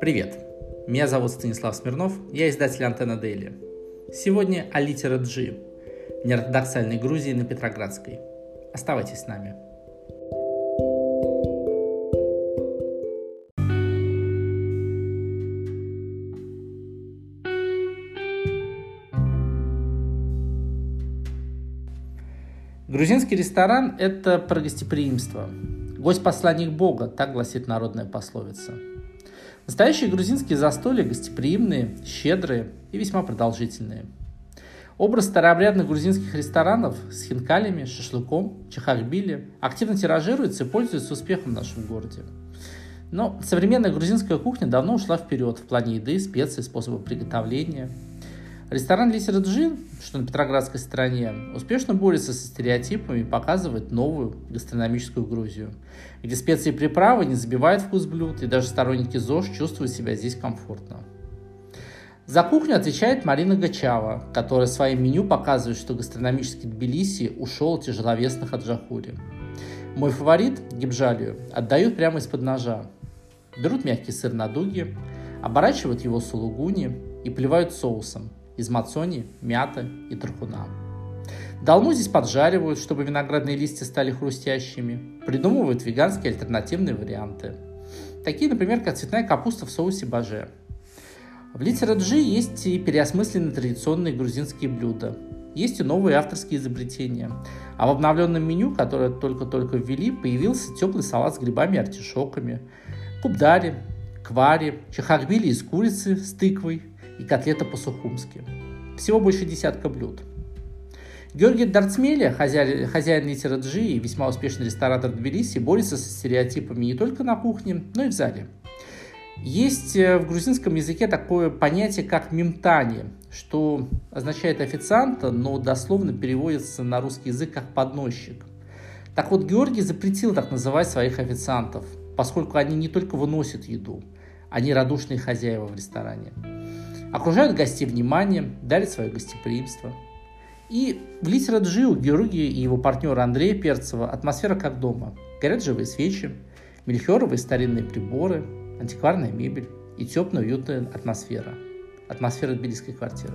Привет! Меня зовут Станислав Смирнов, я издатель «Антенна Дейли». Сегодня о литера G, неортодоксальной Грузии на Петроградской. Оставайтесь с нами. Грузинский ресторан – это про гостеприимство. Гость – посланник Бога, так гласит народная пословица. Настоящие грузинские застолья гостеприимные, щедрые и весьма продолжительные. Образ старообрядных грузинских ресторанов с хинкалями, шашлыком, чахахбили активно тиражируется и пользуется успехом в нашем городе. Но современная грузинская кухня давно ушла вперед в плане еды, специй, способа приготовления – Ресторан Литера Джин, что на Петроградской стороне, успешно борется со стереотипами и показывает новую гастрономическую Грузию, где специи и приправы не забивают вкус блюд, и даже сторонники ЗОЖ чувствуют себя здесь комфортно. За кухню отвечает Марина Гачава, которая своим меню показывает, что гастрономический Тбилиси ушел от тяжеловесных Аджахури. Мой фаворит, гибжалию, отдают прямо из-под ножа. Берут мягкий сыр на дуге, оборачивают его сулугуни и поливают соусом – из мацони, мяты и тархуна. Долму здесь поджаривают, чтобы виноградные листья стали хрустящими. Придумывают веганские альтернативные варианты. Такие, например, как цветная капуста в соусе баже. В литераджи есть и переосмысленные традиционные грузинские блюда. Есть и новые авторские изобретения. А в обновленном меню, которое только-только ввели, появился теплый салат с грибами и артишоками, кубдари, квари, чахарбили из курицы с тыквой, и котлета по-сухумски. Всего больше десятка блюд. Георгий Дарцмеля, хозяин, хозяин литераджи и весьма успешный ресторатор Тбилиси, борется со стереотипами не только на кухне, но и в зале. Есть э, в грузинском языке такое понятие, как мимтани, что означает официанта, но дословно переводится на русский язык как подносчик. Так вот, Георгий запретил так называть своих официантов, поскольку они не только выносят еду, они радушные хозяева в ресторане окружают гостей вниманием, дарят свое гостеприимство. И в литературе у Георгия и его партнера Андрея Перцева атмосфера как дома. Горят живые свечи, мельхиоровые старинные приборы, антикварная мебель и теплая уютная атмосфера. Атмосфера тбилисской квартиры.